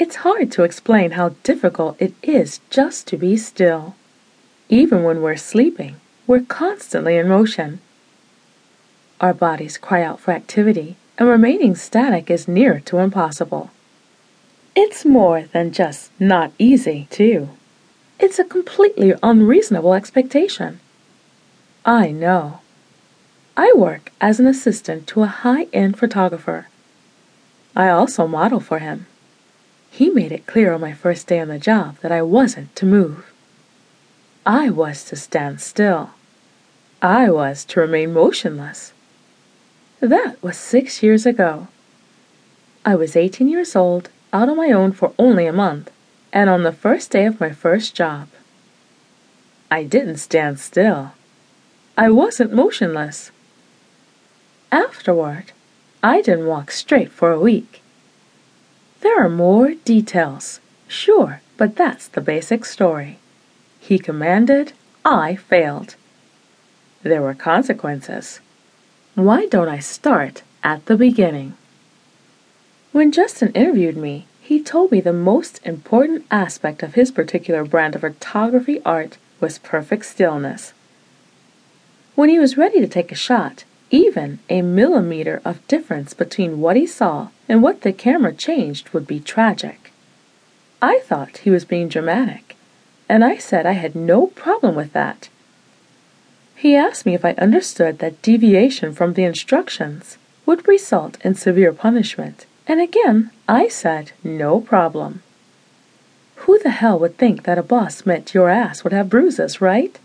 It's hard to explain how difficult it is just to be still. Even when we're sleeping, we're constantly in motion. Our bodies cry out for activity, and remaining static is near to impossible. It's more than just not easy, too. It's a completely unreasonable expectation. I know. I work as an assistant to a high end photographer. I also model for him. He made it clear on my first day on the job that I wasn't to move. I was to stand still. I was to remain motionless. That was six years ago. I was 18 years old, out on my own for only a month, and on the first day of my first job. I didn't stand still. I wasn't motionless. Afterward, I didn't walk straight for a week. There are more details, sure, but that's the basic story. He commanded, I failed. There were consequences. Why don't I start at the beginning? When Justin interviewed me, he told me the most important aspect of his particular brand of photography art was perfect stillness. When he was ready to take a shot, even a millimeter of difference between what he saw and what the camera changed would be tragic. I thought he was being dramatic, and I said I had no problem with that. He asked me if I understood that deviation from the instructions would result in severe punishment, and again I said no problem. Who the hell would think that a boss meant your ass would have bruises, right?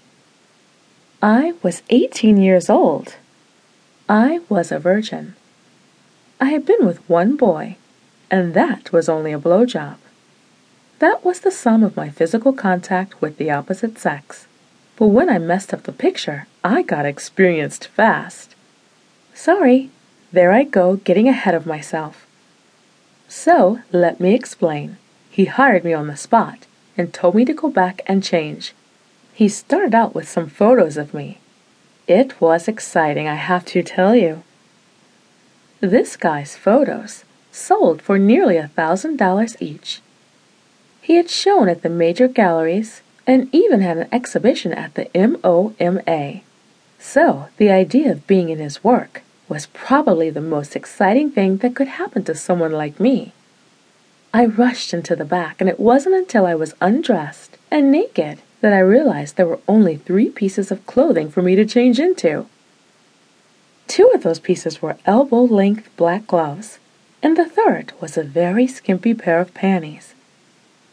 I was 18 years old. I was a virgin. I had been with one boy, and that was only a blowjob. That was the sum of my physical contact with the opposite sex. But when I messed up the picture, I got experienced fast. Sorry, there I go getting ahead of myself. So, let me explain. He hired me on the spot and told me to go back and change. He started out with some photos of me. It was exciting, I have to tell you. This guy's photos sold for nearly a thousand dollars each. He had shown at the major galleries and even had an exhibition at the MoMA. So, the idea of being in his work was probably the most exciting thing that could happen to someone like me. I rushed into the back, and it wasn't until I was undressed and naked that I realized there were only three pieces of clothing for me to change into. Two of those pieces were elbow length black gloves, and the third was a very skimpy pair of panties